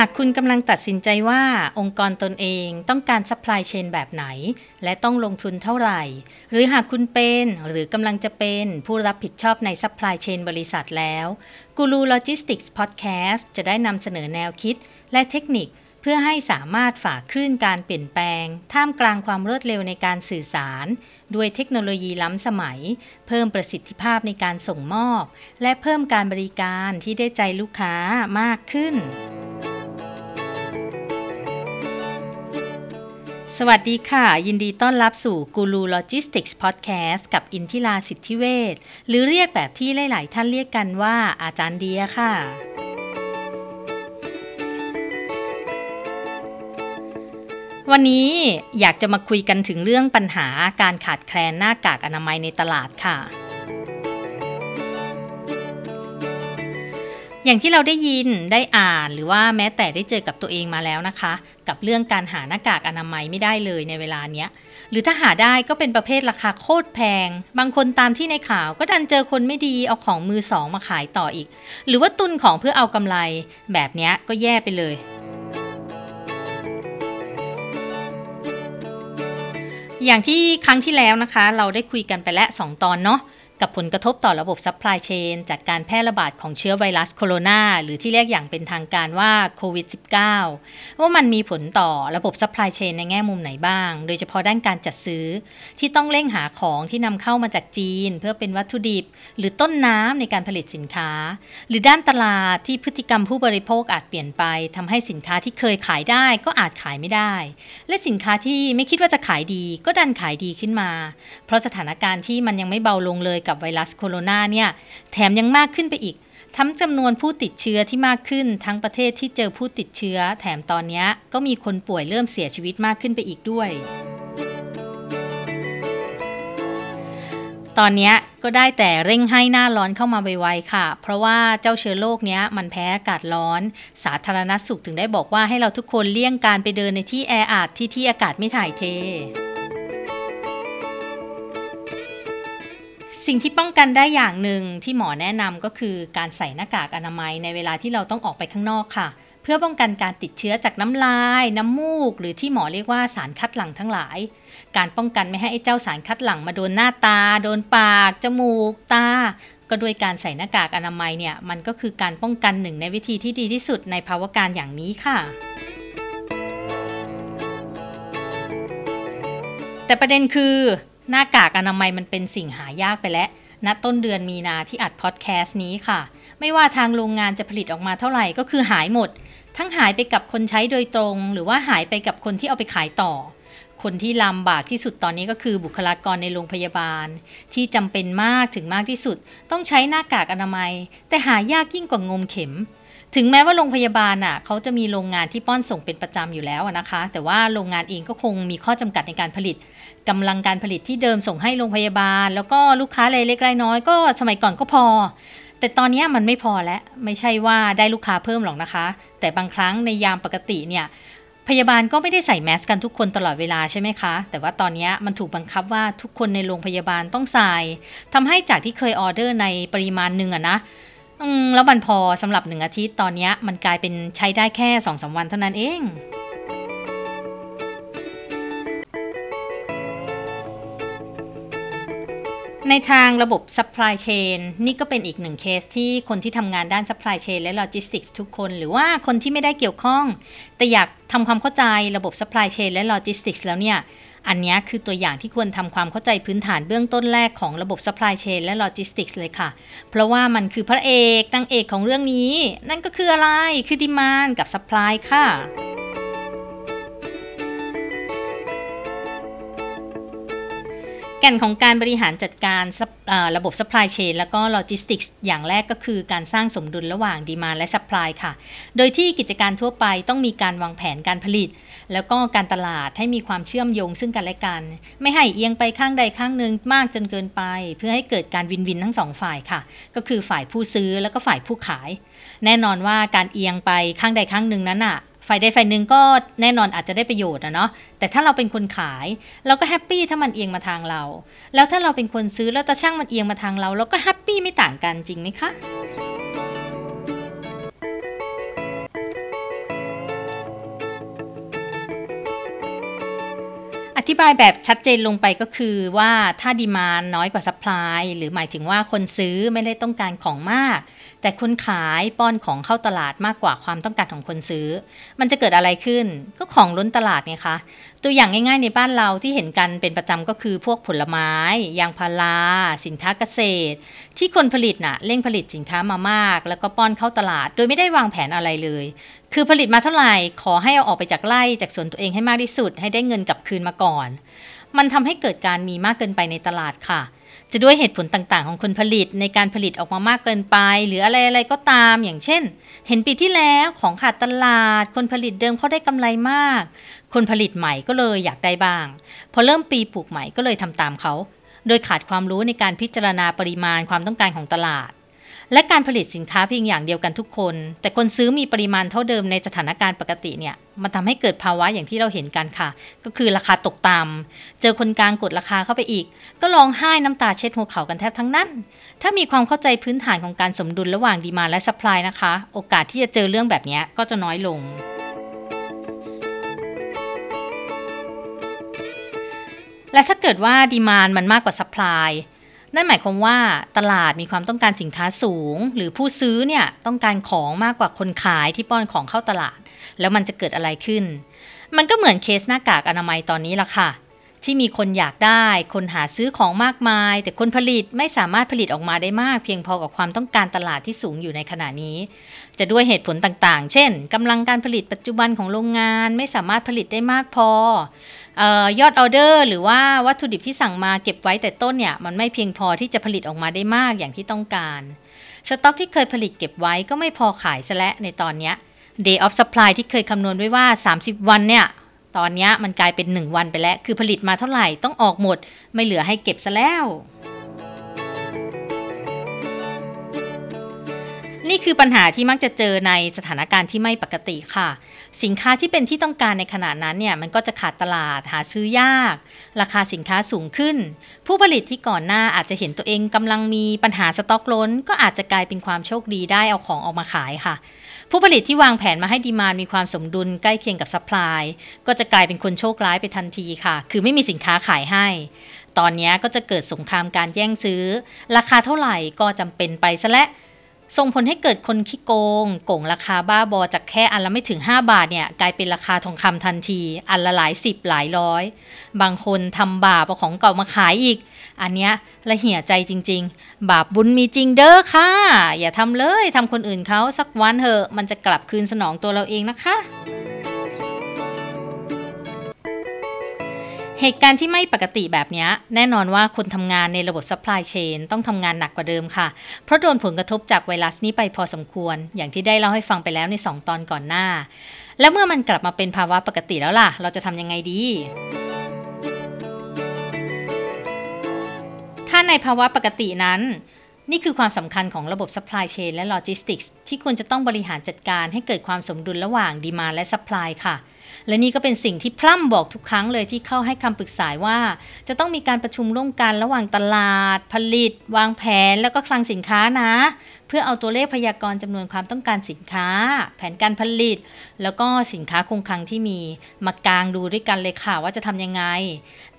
หากคุณกำลังตัดสินใจว่าองค์กรตนเองต้องการ supply chain แบบไหน และต้องลงทุนเท่าไหร่ หรือหากคุณเป็นหรือกำลังจะเป็นผู้รับผิดชอบใน supply chain บริษัทแล้วกูรูโลจิสติกส์พอดแคสต์จะได้นำเสนอแนวคิด และเทคนิคเพื่อให้สามารถฝ่าคลื่นการเปลี่ยนแปลง ท่ามกลางความรวดเร็วในการสื่อสาร ด้วยเทคโนโลยีล้ำสมัย เพิ่มประสิทธิภาพในการส่งมอบ และเพิ่มการบริการที่ได้ใจลูกค้ามากขึ้น สวัสดีค่ะ ยินดีต้อนรับสู่กูรูโลจิสติกส์พอดแคสต์กับอินทิราสิทธิเวชหรือเรียกแบบที่หลาย ๆ ท่านเรียกกันว่าอาจารย์เดียค่ะ วันนี้อยากจะมาคุยกันถึงเรื่องปัญหาการขาดแคลนหน้ากากอนามัยในตลาดค่ะ อย่างที่เราได้ยินได้อ่านหรือว่าแม้แต่ได้เจอกับตัวเองมาแล้วนะคะ กับเรื่องการหาหน้ากากอนามัยไม่ได้เลยในเวลาเนี้ยหรือถ้าหาได้ก็เป็นประเภทราคาโคตรแพง บางคนตามที่ในข่าวก็ดันเจอคนไม่ดีเอาของมือสองมาขายต่ออีก หรือว่าตุนของเพื่อเอากำไร แบบนี้ก็แย่ไปเลย อย่างที่ครั้งที่แล้วนะคะ เราได้คุยกันไปแล้ว 2 ตอนเนาะ กับผลกระทบต่อระบบ supply chain จากการแพร่ระบาดของเชื้อไวรัสโคโรนาหรือที่เรียกอย่างเป็นทางการว่าโควิด -19 ว่ามันมีผลต่อระบบ supply chain ในแง่มุมไหนบ้าง โดยเฉพาะด้านการจัดซื้อ ที่ต้องเร่งหาของที่นำเข้ามาจากจีน เพื่อเป็นวัตถุดิบ หรือต้นน้ำในการผลิตสินค้า หรือด้านตลาดที่พฤติกรรมผู้บริโภคอาจเปลี่ยนไปทำให้สินค้าที่เคยขายได้ก็อาจขายไม่ได้ และสินค้าที่ไม่คิดว่าจะขายดี ก็ดันขายดีขึ้นมา เพราะสถานการณ์ที่มันยังไม่เบาลงเลยกับไวรัสโคโรนาเนี่ยแถมยังมากขึ้นไปอีก ทั้งจำนวนผู้ติดเชื้อที่มากขึ้น ทั้งประเทศที่เจอผู้ติดเชื้อ แถมตอนนี้ก็มีคนป่วยเริ่มเสียชีวิตมากขึ้นไปอีกด้วยตอนนี้ก็ได้แต่เร่งให้หน้าร้อนเข้ามาไวๆค่ะ เพราะว่าเจ้าเชื้อโรคเนี้ยมันแพ้อากาศร้อน สาธารณสุขถึงได้บอกว่าให้เราทุกคนเลี่ยงการไปเดินในที่แออัดที่ที่อากาศไม่ถ่ายเท สิ่งที่ป้องกันได้อย่างหนึ่งที่หมอแนะนำก็คือการใส่หน้ากากอนามัยในเวลาที่เราต้องออกไปข้างนอกค่ะ เพื่อป้องกันการติดเชื้อจากน้ำลาย น้ำมูก หรือที่หมอเรียกว่าสารคัดหลั่งทั้งหลาย การป้องกันไม่ให้ไอ้เจ้าสารคัดหลั่งมาโดนหน้าตา โดนปาก จมูก ตา ก็ด้วยการใส่หน้ากากอนามัยเนี่ยมันก็คือการป้องกันหนึ่งในวิธีที่ดีที่สุดในภาวะการอย่างนี้ค่ะแต่ประเด็นคือ หน้ากากอนามัยมันเป็นสิ่งหายากไปแล้วณต้นเดือนมีนาที่อัดพอดแคสต์นี้ค่ะ ไม่ว่าทางโรงงานจะผลิตออกมาเท่าไหร่ก็คือหายหมด ทั้งหายไปกับคนใช้โดยตรง หรือว่าหายไปกับคนที่เอาไปขายต่อ คนที่ลำบากที่สุดตอนนี้ก็คือบุคลากรในโรงพยาบาล ที่จำเป็นมากถึงมากที่สุด ต้องใช้หน้ากากอนามัย แต่หายากยิ่งกว่างมเข็ม ถึงแม้ว่าโรงพยาบาลอะเขาจะมีโรงงานที่ป้อนส่งเป็นประจำอยู่แล้วนะคะ แต่ว่าโรงงานเองก็คงมีข้อจำกัดในการผลิตกำลังการผลิตที่เดิมส่งให้โรงพยาบาล แล้วก็ลูกค้ารายเล็กรายน้อยก็สมัยก่อนก็พอ แต่ตอนนี้มันไม่พอแล้วไม่ใช่ว่าได้ลูกค้าเพิ่มหรอกนะคะ แต่บางครั้งในยามปกติเนี่ยพยาบาลก็ไม่ได้ใส่แมสกันทุกคนตลอดเวลาใช่ไหมคะ แต่ว่าตอนนี้มันถูกบังคับว่าทุกคนในโรงพยาบาลต้องใส่ทำให้จากที่เคยออเดอร์ในปริมาณหนึ่งอะนะ อืมแล้วมันพอสำหรับหนึ่งอาทิตย์ตอนนี้มันกลายเป็นใช้ได้แค่สองสาวันเท่านั้นเองในทางระบบ supply chain นี่ก็เป็นอีกหนึ่งเคสที่คนที่ทำงานด้าน supply chain และ logistics ทุกคน หรือว่าคนที่ไม่ได้เกี่ยวข้อง แต่อยากทำความเข้าใจระบบ supply chain และ logistics แล้วเนี่ย อันนี้คือตัวอย่างที่ควรทำความเข้าใจพื้นฐานเบื้องต้นแรกของระบบ supply chain และ logistics เลยค่ะ เพราะว่ามันคือพระเอกนางเอกของเรื่องนี้ นั่นก็คืออะไรคือ demand กับ supply ค่ะ แก่นของการบริหารจัดการระบบ supply chain แล้วก็ logistics อย่างแรกก็คือการสร้างสมดุลระหว่าง demand และ supply ค่ะ โดยที่กิจการทั่วไปต้องมีการวางแผนการผลิต แล้วก็การตลาดให้มีความเชื่อมโยงซึ่งกันและกัน ไม่ให้เอียงไปข้างใดข้างหนึ่งมากจนเกินไป เพื่อให้เกิดการ win-win ทั้งสองฝ่ายค่ะ ก็คือฝ่ายผู้ซื้อแล้วก็ฝ่ายผู้ขาย แน่นอนว่าการเอียงไปข้างใดข้างหนึ่งนั้นอะ ฝ่ายใดฝ่ายหนึ่งก็แน่นอนอาจจะได้ประโยชน์นะเนาะแต่ถ้าเราเป็นคนขาย เราก็ happy ถ้ามันเอียงมาทางเรา แล้วถ้าเราเป็นคนซื้อแล้วตาชั่งมันเอียงมาทางเรา เราก็ happy ไม่ต่างกันจริงไหมคะ ธิบายแบบชัดเจนลงไปก็คือว่าถ้า demand น้อยกว่า supply หรือหมายถึงว่าคนซื้อไม่ได้ต้องการของมาก แต่คนขายป้อนของเข้าตลาดมากกว่าความต้องการของคนซื้อ มันจะเกิดอะไรขึ้นก็ของล้นตลาดไงคะตัวอย่างง่ายๆในบ้านเราที่เห็นกันเป็นประจำก็คือพวกผลไม้ ยางพารา สินค้าเกษตร ที่คนผลิตน่ะเร่งผลิตสินค้ามามาก แล้วก็ป้อนเข้าตลาด โดยไม่ได้วางแผนอะไรเลย คือผลิตมาเท่าไหร่ขอให้เอาออกไปจากไร่จากสวนตัวเองให้มากที่สุด ให้ได้เงินกลับคืนมาก่อน มันทำให้เกิดการมีมากเกินไปในตลาดค่ะ จะด้วยเหตุผลต่างๆ ของคนผลิตในการผลิตออกมามากเกินไป หรืออะไรๆก็ตามอย่างเช่น เห็นปีที่แล้วของขาดตลาด คนผลิตเดิมเขาได้กำไรมาก คนผลิตใหม่ก็เลยอยากได้บ้าง พอเริ่มปีปลูกใหม่ก็เลยทำตามเขา โดยขาดความรู้ในการพิจารณาปริมาณความต้องการของตลาด และการผลิตสินค้าเพียงอย่างเดียวกันทุกคน แต่คนซื้อมีปริมาณเท่าเดิมในสถานการณ์ปกติเนี่ย มันทำให้เกิดภาวะอย่างที่เราเห็นกันค่ะ ก็คือราคาตกต่ำเจอคนกลางกดราคาเข้าไปอีก ก็ร้องไห้น้ำตาเช็ดหัวเข่ากันแทบทั้งนั้น ถ้ามีความเข้าใจพื้นฐานของการสมดุลระหว่างดีมาและสป라이นะคะ โอกาสที่จะเจอเรื่องแบบนี้ก็จะน้อยลงและถ้าเกิดว่าดีมานมันมากกว่าสป라이 นั่นหมายความว่าตลาดมีความต้องการสินค้าสูง หรือผู้ซื้อเนี่ยต้องการของมากกว่าคนขายที่ป้อนของเข้าตลาด แล้วมันจะเกิดอะไรขึ้น มันก็เหมือนเคสหน้ากากอนามัยตอนนี้ละค่ะ ที่มีคนอยากได้ คนหาซื้อของมากมาย แต่คนผลิตไม่สามารถผลิตออกมาได้มาก เพียงพอกับความต้องการตลาดที่สูงอยู่ในขณะนี้ จะด้วยเหตุผลต่างๆ เช่นกำลังการผลิตปัจจุบันของโรงงานไม่สามารถผลิตได้มากพอ ออยอดออเดอร์ หรือว่าวัตถุดิบที่สั่งมาเก็บไว้แต่ต้นเนี่ยมันไม่เพียงพอที่จะผลิตออกมาได้มากอย่างที่ต้องการ สต็อกที่เคยผลิตเก็บไว้ก็ไม่พอขายซะและในตอนนี้ Day of Supply ที่เคยคำนวณไว้ว่า 30 วันเนี่ยตอนนี้มันกลายเป็น 1 วันไปแล้ว คือผลิตมาเท่าไหร่ต้องออกหมด ไม่เหลือให้เก็บซะแล้ว นี่คือปัญหาที่มักจะเจอในสถานการณ์ที่ไม่ปกติค่ะ สินค้าที่เป็นที่ต้องการในขณะนั้นเนี่ยมันก็จะขาดตลาดหาซื้อยาก ราคาสินค้าสูงขึ้น ผู้ผลิตที่ก่อนหน้าอาจจะเห็นตัวเองกำลังมีปัญหาสต็อกล้น ก็อาจจะกลายเป็นความโชคดีได้เอาของออกมาขายค่ะ ผู้ผลิตที่วางแผนมาให้ demand มีความสมดุลใกล้เคียงกับ supply ก็จะกลายเป็นคนโชคร้ายไปทันทีค่ะ คือไม่มีสินค้าขายให้ตอนนี้ก็จะเกิดสงครามการแย่งซื้อ ราคาเท่าไหร่ก็จำเป็นไปซะและ ส่งผลให้เกิดคนขี้โกงโกงราคาบ้าบอจากแค่อันละไม่ถึง 5 บาทเนี่ยกลายเป็นราคาทองคำทันที อันละหลายสิบหลายร้อย บางคนทำบาปเอาของเก่ามาขายอีก อันเนี้ยละเหี่ยใจจริง ๆ บาปบุญมีจริงเด้อค่ะ อย่าทำเลยทำคนอื่นเขาสักวันเถอะมันจะกลับคืนสนองตัวเราเองนะคะ เหตุการณ์ที่ไม่ปกติแบบนี้แน่นอนว่าคนทำงานในระบบ supply chain ต้องทำงานหนักกว่าเดิมค่ะ เพราะโดนผลกระทบจากไวรัสนี้ไปพอสมควร อย่างที่ได้เล่าให้ฟังไปแล้วใน 2 ตอนก่อนหน้า แล้วเมื่อมันกลับมาเป็นภาวะปกติแล้วล่ะ เราจะทำยังไงดีถ้าในภาวะปกตินั้น นี่คือความสำคัญของระบบ supply chain และ logistics ที่ควรจะต้องบริหารจัดการให้เกิดความสมดุลระหว่าง demand และ supply ค่ะ และนี่ก็เป็นสิ่งที่พร่ำบอกทุกครั้งเลยที่เข้าให้คำปรึกษาว่า จะต้องมีการประชุมร่วมกันระหว่างตลาด ผลิต วางแผน แล้วก็คลังสินค้านะ เพื่อเอาตัวเลขพยากรณ์จำนวนความต้องการสินค้า แผนการผลิต แล้วก็สินค้าคงคลังที่มีมากางดูด้วยกันเลยค่ะว่าจะทำยังไง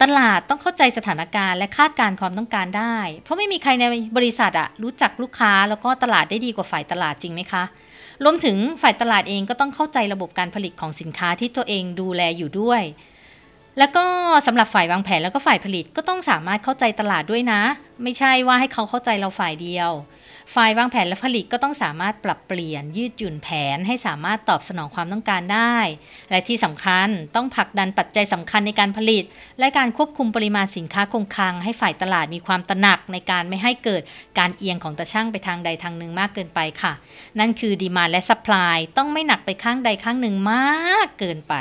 ตลาดต้องเข้าใจสถานการณ์และคาดการณ์ความต้องการได้ เพราะไม่มีใครในบริษัทอะรู้จักลูกค้าแล้วก็ตลาดได้ดีกว่าฝ่ายตลาดจริงไหมคะ รวมถึงฝ่ายตลาดเองก็ต้องเข้าใจระบบการผลิตของสินค้าที่ตัวเองดูแลอยู่ด้วย แล้วก็สำหรับฝ่ายวางแผนแล้วก็ฝ่ายผลิตก็ต้องสามารถเข้าใจตลาดด้วยนะ ไม่ใช่ว่าให้เขาเข้าใจเราฝ่ายเดียว ฝ่ายวางแผนและผลิตก็ต้องสามารถปรับเปลี่ยนยืดหยุ่นแผนให้สามารถตอบสนองความต้องการได้ และที่สำคัญต้องผลักดันปัจจัยสำคัญในการผลิต และการควบคุมปริมาณสินค้าคงคลัง ให้ฝ่ายตลาดมีความตระหนักในการไม่ให้เกิดการเอียงของตาชั่งไปทางใดทางหนึ่งมากเกินไปค่ะ นั่นคือ demand และ supply ต้องไม่หนักไปข้างใดข้างหนึ่งมากเกินไป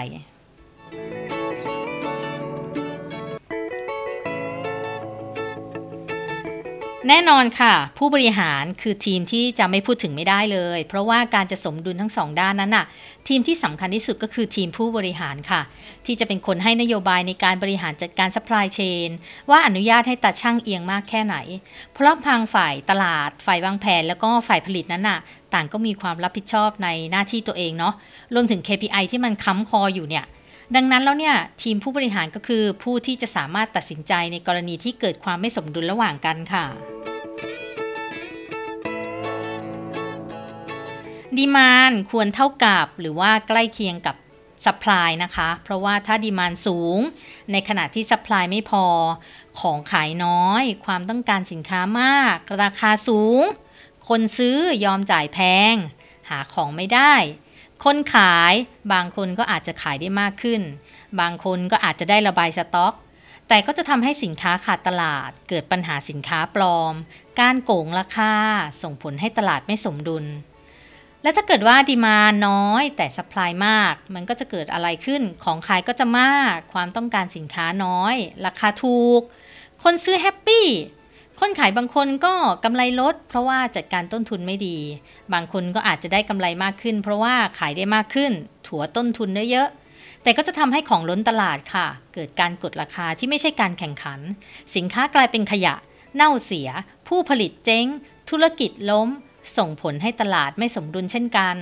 แน่นอนค่ะ ผู้บริหารคือทีมที่จะไม่พูดถึงไม่ได้เลย เพราะว่าการจะสมดุลทั้งสองด้านนั้นน่ะ ทีมที่สำคัญที่สุดก็คือทีมผู้บริหารค่ะ ที่จะเป็นคนให้นโยบายในการบริหารจัดการ supply chain ว่าอนุญาตให้ตัดช่างเอียงมากแค่ไหน เพราะทางฝ่ายตลาด ฝ่ายวางแผน แล้วก็ฝ่ายผลิตนั้นน่ะ ต่างก็มีความรับผิดชอบในหน้าที่ตัวเองเนาะรวมถึง KPI ที่มันค้ำคออยู่เนี่ย ดังนั้นแล้วเนี่ยทีมผู้บริหารก็คือผู้ที่จะสามารถตัดสินใจในกรณีที่เกิดความไม่สมดุลระหว่างกันค่ะดีมานควรเท่ากับหรือว่าใกล้เคียงกับสัปพลายนะคะ เพราะว่าถ้าดีมานสูง ในขณะที่สัปพลายไม่พอ ของขายน้อย ความต้องการสินค้ามาก ราคาสูง คนซื้อยอมจ่ายแพง หาของไม่ได้ คนขายบางคนก็อาจจะขายได้มากขึ้น บางคนก็อาจจะได้ระบายสต็อก แต่ก็จะทำให้สินค้าขาดตลาด เกิดปัญหาสินค้าปลอม การโกงราคาส่งผลให้ตลาดไม่สมดุล และถ้าเกิดว่าดีมาน้อย แต่สป라이มาก มันก็จะเกิดอะไรขึ้นของขายก็จะมาก ความต้องการสินค้าน้อย ราคาถูก คนซื้อแฮปปี้ คนขายบางคนก็กำไรลด เพราะว่าจัดการต้นทุนไม่ดี บางคนก็อาจจะได้กำไรมากขึ้น เพราะว่าขายได้มากขึ้น ถัวต้นทุนได้เยอะ แต่ก็จะทำให้ของล้นตลาดค่ะ เกิดการกดราคาที่ไม่ใช่การแข่งขัน สินค้ากลายเป็นขยะ เน่าเสีย ผู้ผลิตเจ๊ง ธุรกิจล้ม ส่งผลให้ตลาดไม่สมดุลเช่นกัน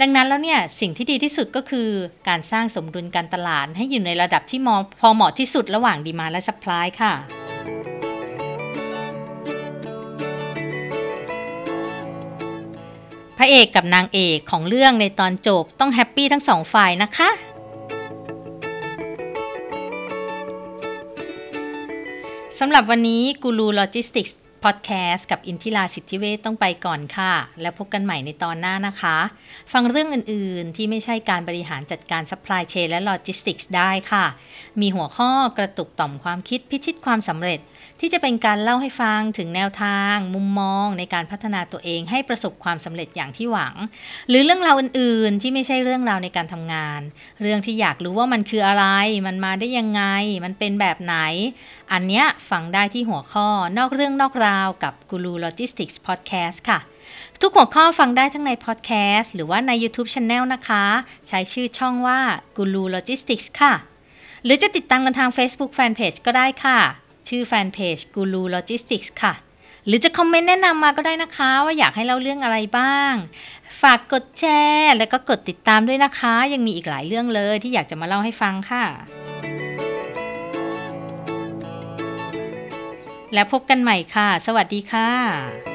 ดังนั้นแล้วเนี่ยสิ่งที่ดีที่สุดก็คือ การสร้างสมดุลการตลาดให้อยู่ในระดับที่พอเหมาะที่สุดระหว่าง demand และ supply ค่ะ พระเอกกับนางเอกของเรื่องในตอนจบต้อง happy ทั้งสองฝ่ายนะคะ สำหรับวันนี้กูรูโลจิสติกส์พอดแคสต์กับอินทิราสิทธิเวชต้องไปก่อนค่ะ แล้วพบกันใหม่ในตอนหน้านะคะ ฟังเรื่องอื่น ๆ ที่ไม่ใช่การบริหารจัดการ supply chain และโลจิสติกส์ได้ค่ะ มีหัวข้อกระตุกต่อมความคิดพิชิตความสำเร็จ ที่จะเป็นการเล่าให้ฟังถึงแนวทาง มุมมองในการพัฒนาตัวเองให้ประสบความสำเร็จอย่างที่หวัง หรือเรื่องราวอื่นๆ ที่ไม่ใช่เรื่องราวในการทำงาน เรื่องที่อยากรู้ว่ามันคืออะไร มันมาได้ยังไง มันเป็นแบบไหน อันเนี้ยฟังได้ที่หัวข้อนอกเรื่องนอกราวกับกูรูโลจิสติกส์พอดแคสต์ค่ะทุกหัวข้อฟังได้ทั้งในพอดแคสต์หรือว่าใน YouTube Channel นะคะ ใช้ชื่อช่องว่ากูรูโลจิสติกส์ค่ะ หรือจะติดตามกันทาง Facebook Fanpage ก็ได้ค่ะ ชื่อแฟนเพจกูรูโลจิสติกส์ค่ะ หรือจะคอมเมนต์แนะนำมาก็ได้นะคะ ว่าอยากให้เล่าเรื่องอะไรบ้าง ฝากกดแชร์ แล้วก็กดติดตามด้วยนะคะ ยังมีอีกหลายเรื่องเลยที่อยากจะมาเล่าให้ฟังค่ะ แล้วพบกันใหม่ค่ะ สวัสดีค่ะ